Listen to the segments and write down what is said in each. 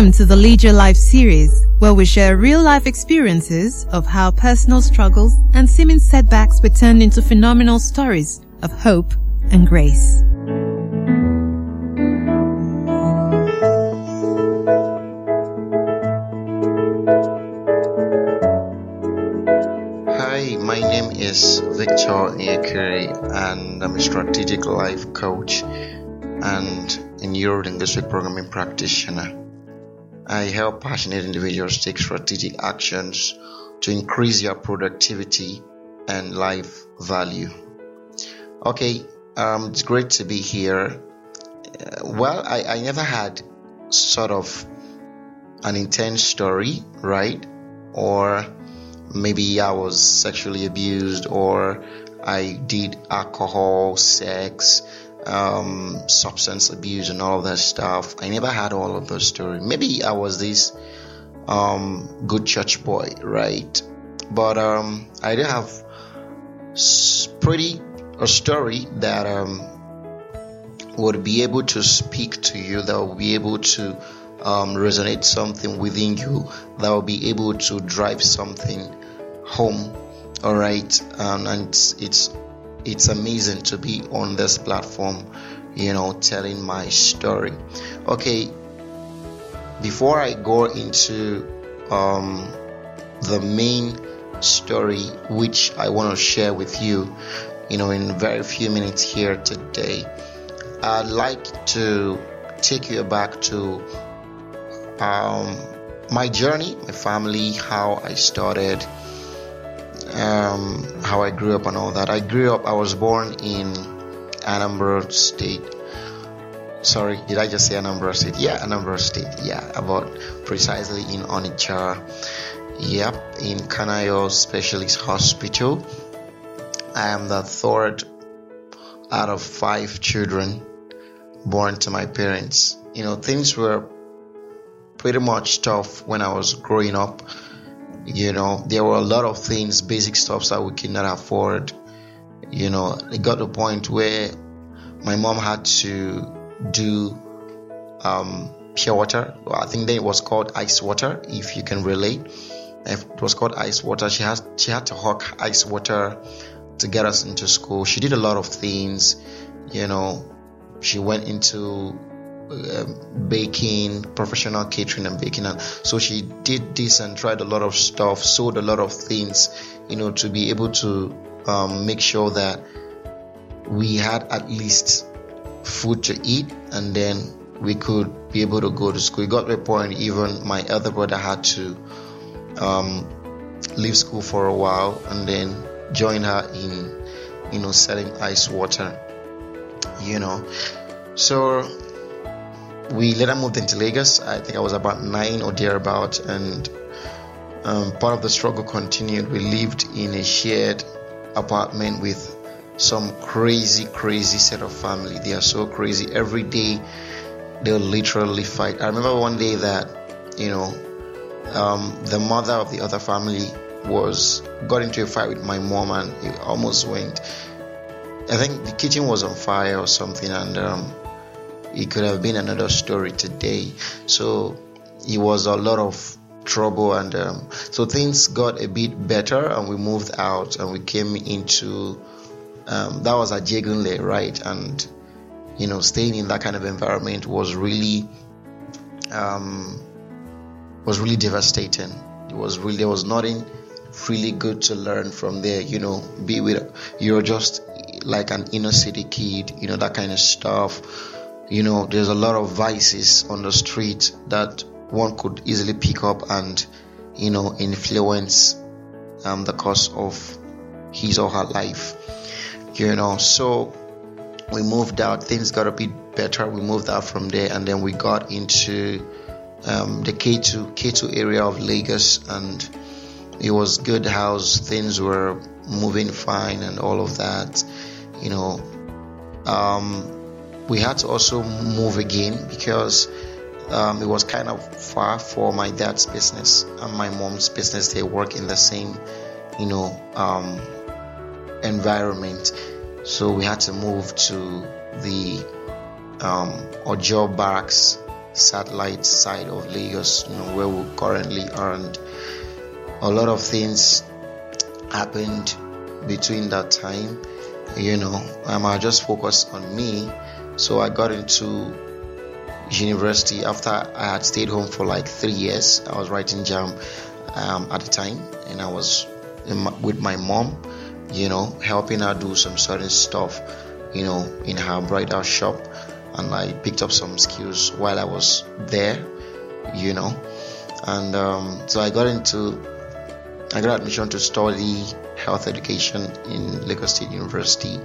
Welcome to the Lead Your Life series, where we share real life experiences of how personal struggles and seeming setbacks were turned into phenomenal stories of hope and grace. Hi, my name is Victor Nyekere, and I'm a strategic life coach and a neurolinguistic programming practitioner. I help passionate individuals take strategic actions to increase their productivity and life value. Okay, um, it's great to be here. Uh, well, I, I never had sort of an intense story, right? Or maybe I was sexually abused, or I did alcohol, sex, um, substance abuse, and all of that stuff. I never had all of those stories. Maybe I was this um, good church boy, right? But um, I did have pretty a story that um, would be able to speak to you, that will be able to um, resonate something within you, that will be able to drive something home. All right, and it's, it's it's amazing to be on this platform, you know, telling my story. Okay, before I go into um, the main story, which I want to share with you, you know, in very few minutes here today, I'd like to take you back to um, my journey, my family, how I started um, how I grew up and all that. I grew up, I was born in Anambra State. Sorry, did I just say Anambra State? Yeah, Anambra State. Yeah, about precisely in Onitsha. Yep, in Kanayo Specialist Hospital. I am the third out of five children born to my parents. You know, things were pretty much tough when I was growing up you know, there were a lot of things, basic stuff that we could not afford. You know, it got to a point where my mom had to do um, pure water. I think then it was called ice water, if you can relate. It was called ice water. She has she had to hawk ice water to get us into school. She did a lot of things. You know, she went into um, baking, professional catering and baking. And so she did this and tried a lot of stuff, sold a lot of things, you know, to be able to um, make sure that we had at least food to eat and then we could be able to go to school. It got to a point even my other brother had to um, leave school for a while and then join her in, you know, selling ice water, you know. So we later moved into Lagos. I think I was about nine or thereabout, and um, part of the struggle continued. We lived in a shared apartment with some crazy, crazy set of family. They are so crazy. Every day, they'll literally fight. I remember one day that, you know, um, the mother of the other family was got into a fight with my mom, and it almost went. I think the kitchen was on fire or something, and um, it could have been another story today. So it was a lot of trouble, and um, so things got a bit better, and we moved out and we came into um, that was at Ajegunle, right? And you know, staying in that kind of environment was really um, was really devastating. It was really there was nothing really good to learn from there. You know, be with you're just like an inner city kid, you know that kind of stuff you know, there's a lot of vices on the street that one could easily pick up and, you know, influence um, the course of his or her life. You know, so we moved out, things got a bit better. We moved out from there and then we got into um, the K2, K2 area of Lagos and it was good house, things were moving fine and all of that, you know. Um, we had to also move again because um, it was kind of far for my dad's business and my mom's business. They work in the same, you know, um, environment. So we had to move to the um, Ojo Barracks satellite side of Lagos, you know, where we currently are. And a lot of things happened between that time. You know, um, I just focused on me. So I got into university after I had stayed home for like three years. I was writing JAMB um, at the time, and I was my, with my mom, you know, helping her do some certain stuff, you know, in her bridal shop, and I picked up some skills while I was there, you know, and um, so I got into, I got admission to study health education in Lagos State University,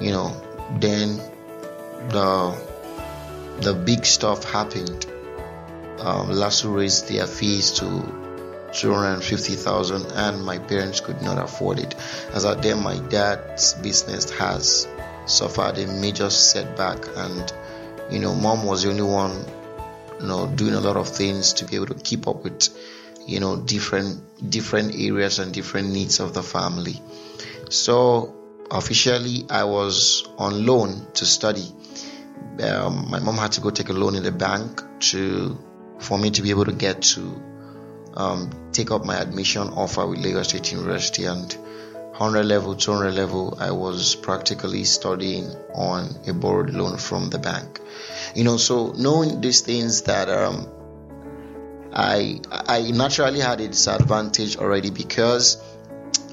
you know, then the the big stuff happened. Um, LASU raised their fees to 250,000 and my parents could not afford it. As at then, my dad's business has suffered a major setback and, you know, mom was the only one, you know, doing a lot of things to be able to keep up with, you know, different, different areas and different needs of the family. So officially I was on loan to study um, my mom had to go take a loan in the bank to for me to be able to get to um, take up my admission offer with Lagos State University and 100 level, 200 level, I was practically studying on a borrowed loan from the bank. You know, so knowing these things that um, I I naturally had a disadvantage already because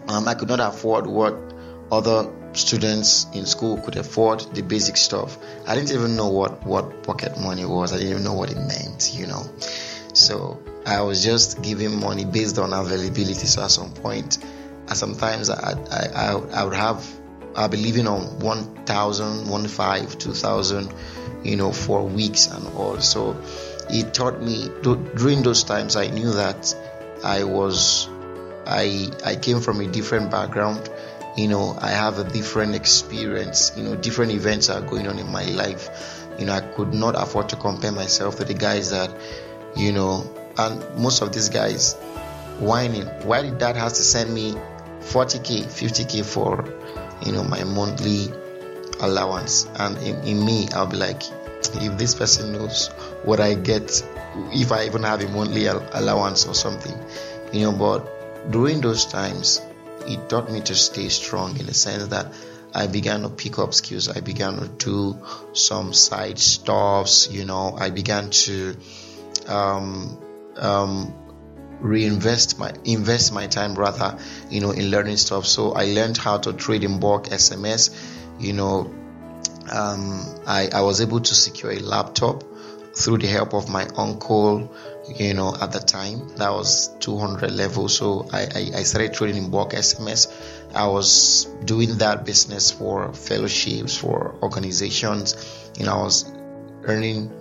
um, I could not afford what other students in school could afford the basic stuff. I didn't even know what, what pocket money was. I didn't even know what it meant, you know. So I was just giving money based on availability. So at some point, at sometimes I, I, I, I would have, I'll be living on 1,000, 1,500, 2,000, you know, for weeks and all. So it taught me during those times, I knew that I was, I, I came from a different background you know i have a different experience. You know different events are going on in my life. You know i could not afford to compare myself to the guys that you know and most of these guys whining why did dad has to send me 40k 50k for you know my monthly allowance? And in, in me i'll be like if this person knows what i get if i even have a monthly allowance or something you know but during those times it taught me to stay strong in the sense that I began to pick up skills. I began to do some side stuffs, you know. I began to um, um, reinvest my invest my time rather, you know, in learning stuff. So I learned how to trade in bulk SMS. You know, um, I I was able to secure a laptop through the help of my uncle you know at the time. That was 200 level. So I, I, I, started trading in bulk sms i was doing that business for fellowships for organizations. You know i was earning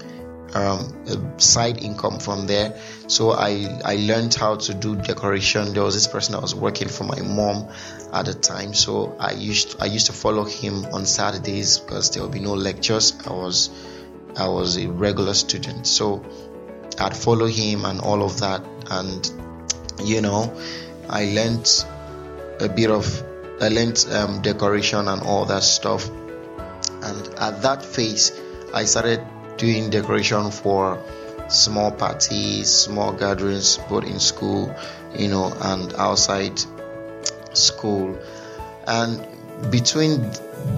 um, a side income from there. So I, I learned how to do decoration. There was this person that was working for my mom at the time. So i used i used to follow him on saturdays because there would be no lectures. I was i was a regular student so I'd follow him and all of that. And, you know, I learned a bit of, I learned um, decoration and all that stuff. And at that phase, I started doing decoration for small parties, small gatherings, both in school, you know, and outside school. And between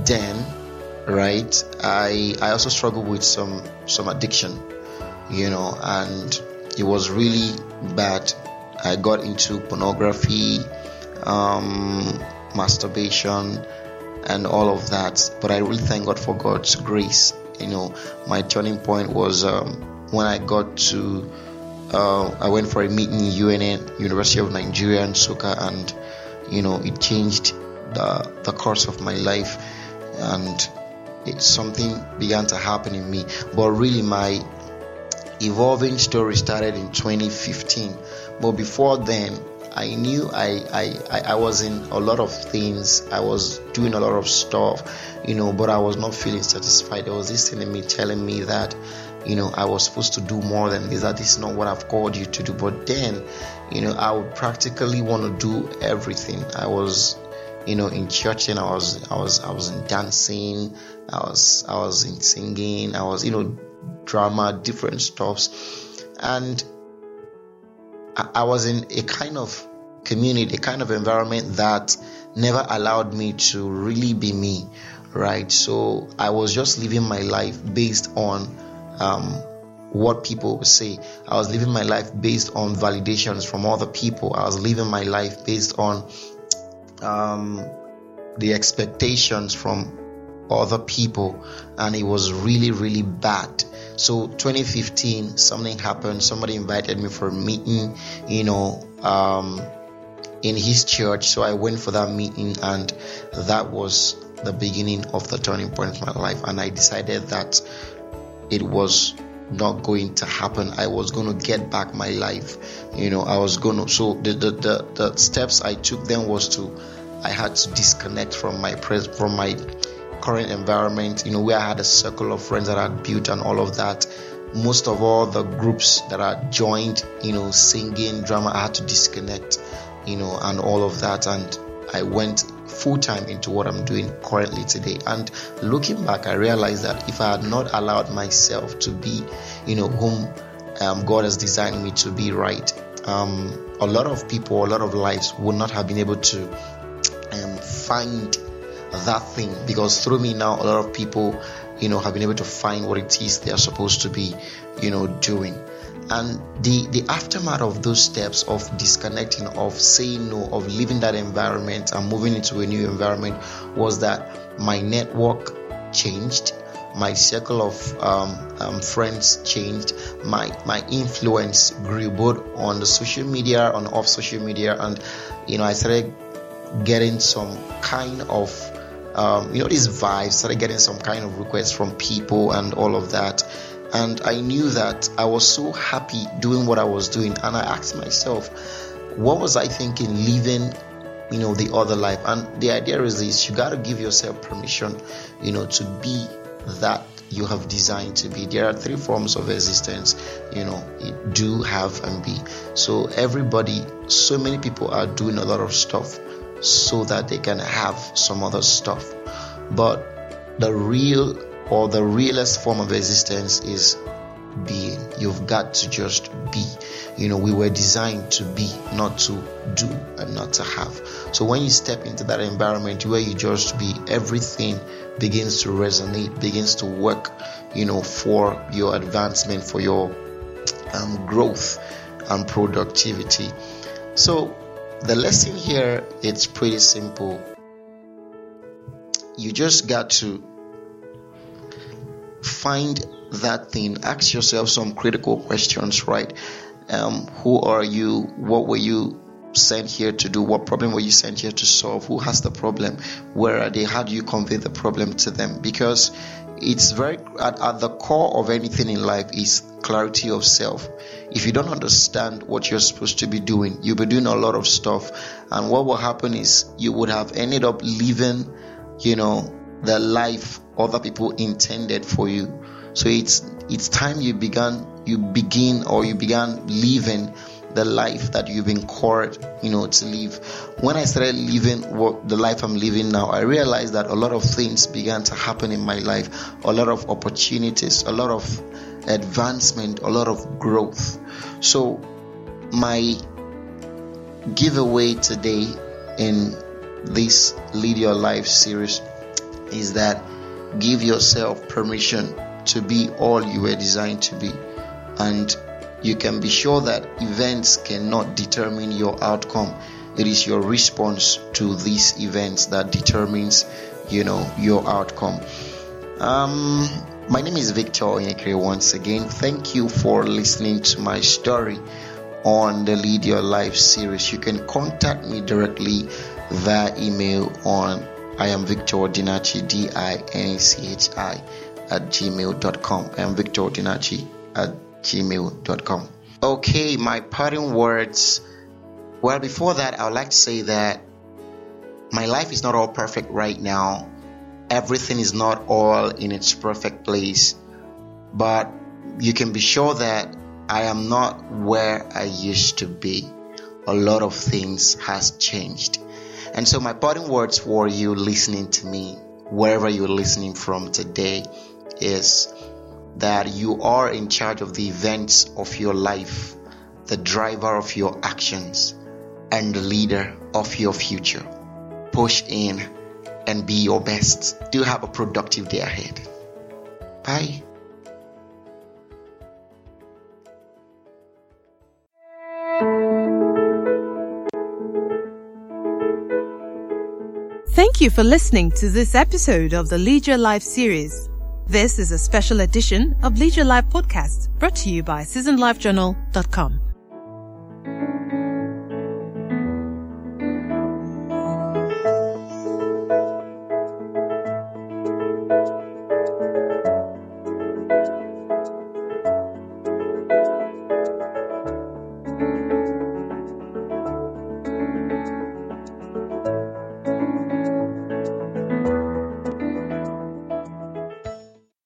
then, right, I I also struggled with some some addiction you know, and it was really bad. I got into pornography, um, masturbation, and all of that. But I really thank God for God's grace. You know, my turning point was um, when I got to, uh, I went for a meeting in UNN, University of Nigeria, in Nsukka, and you know, it changed the the course of my life, and it, something began to happen in me. But really, my evolving story started in 2015 but before then i knew I, I i was in a lot of things. I was doing a lot of stuff you know but i was not feeling satisfied. There was this in me telling me that you know i was supposed to do more than this. That this is not what i've called you to do. But then you know i would practically want to do everything. I was you know in church and i was i was i was in dancing i was i was in singing i was you know drama, different stuffs. And I, I was in a kind of community, a kind of environment that never allowed me to really be me, right? So I was just living my life based on um, what people say. I was living my life based on validations from other people. I was living my life based on um, the expectations from other people, and it was really, really bad. So 2015, something happened. Somebody invited me for a meeting, you know, um, in his church. So I went for that meeting, and that was the beginning of the turning point of my life. And I decided that it was not going to happen. I was going to get back my life. You know, I was going to. So the, the, the, the steps I took then was to, I had to disconnect from my pres from my current environment. You know, where I had a circle of friends that I had built and all of that. Most of all the groups that I joined, you know, singing, drama, I had to disconnect, you know, and all of that. And I went full time into what I'm doing currently today. And looking back, I realized that if I had not allowed myself to be, you know, whom um, God has designed me to be right, um, a lot of people, a lot of lives would not have been able to um, find that thing because through me now, a lot of people, you know, have been able to find what it is they are supposed to be, you know, doing. And the the aftermath of those steps of disconnecting of saying no of leaving that environment and moving into a new environment was that my network changed my circle of um, um, friends changed my my influence grew both on the social media on off social media and you know i started getting some kind of um, you know these vibes started getting some kind of requests from people and all of that and I knew that I was so happy doing what I was doing. And I asked myself, what was I thinking living, you know, the other life? And the idea is this you got to give yourself permission, you know, to be that you have designed to be. There are three forms of existence, you know, do, have, and be. So everybody, so many people are doing a lot of stuff so that they can have some other stuff. But the real or the realest form of existence is being. You've got to just be. You know, we were designed to be, not to do and not to have. So when you step into that environment where you just be, everything begins to resonate, begins to work, you know, for your advancement, for your um, growth and productivity. So the lesson here it's pretty simple. You just got to find that thing, ask yourself some critical questions, right? Um, who are you? What were you sent here to do? What problem were you sent here to solve? Who has the problem? Where are they? How do you convey the problem to them? Because it's very at, at the core of anything in life is clarity of self. If you don't understand what you're supposed to be doing, you'll be doing a lot of stuff, and what will happen is you would have ended up living, you know, the life other people intended for you. So it's it's time you began you begin or you began living the life that you've been called, you know, to live. When I started living what the life I'm living now, I realized that a lot of things began to happen in my life, a lot of opportunities, a lot of advancement, a lot of growth. So my giveaway today in this Lead Your Life series is that give yourself permission to be all you were designed to be. And you can be sure that events cannot determine your outcome. It is your response to these events that determines, you know, your outcome. Um, my name is Victor Onyekere once again. Thank you for listening to my story on the Lead Your Life series. You can contact me directly via email on I am Victor Dinachi, D I N A C H I, at gmail.com. I am Victor Dinachi at gmail.com. Okay, my parting words. Well, before that, I would like to say that my life is not all perfect right now. Everything is not all in its perfect place. But you can be sure that I am not where I used to be. A lot of things has changed. And so, my parting words for you listening to me, wherever you're listening from today, is that you are in charge of the events of your life, the driver of your actions, and the leader of your future. Push in and be your best. Do have a productive day ahead. Bye. Thank you for listening to this episode of the Lead Your Life series. This is a special edition of Your Life podcast brought to you by SeasonLifeJournal.com.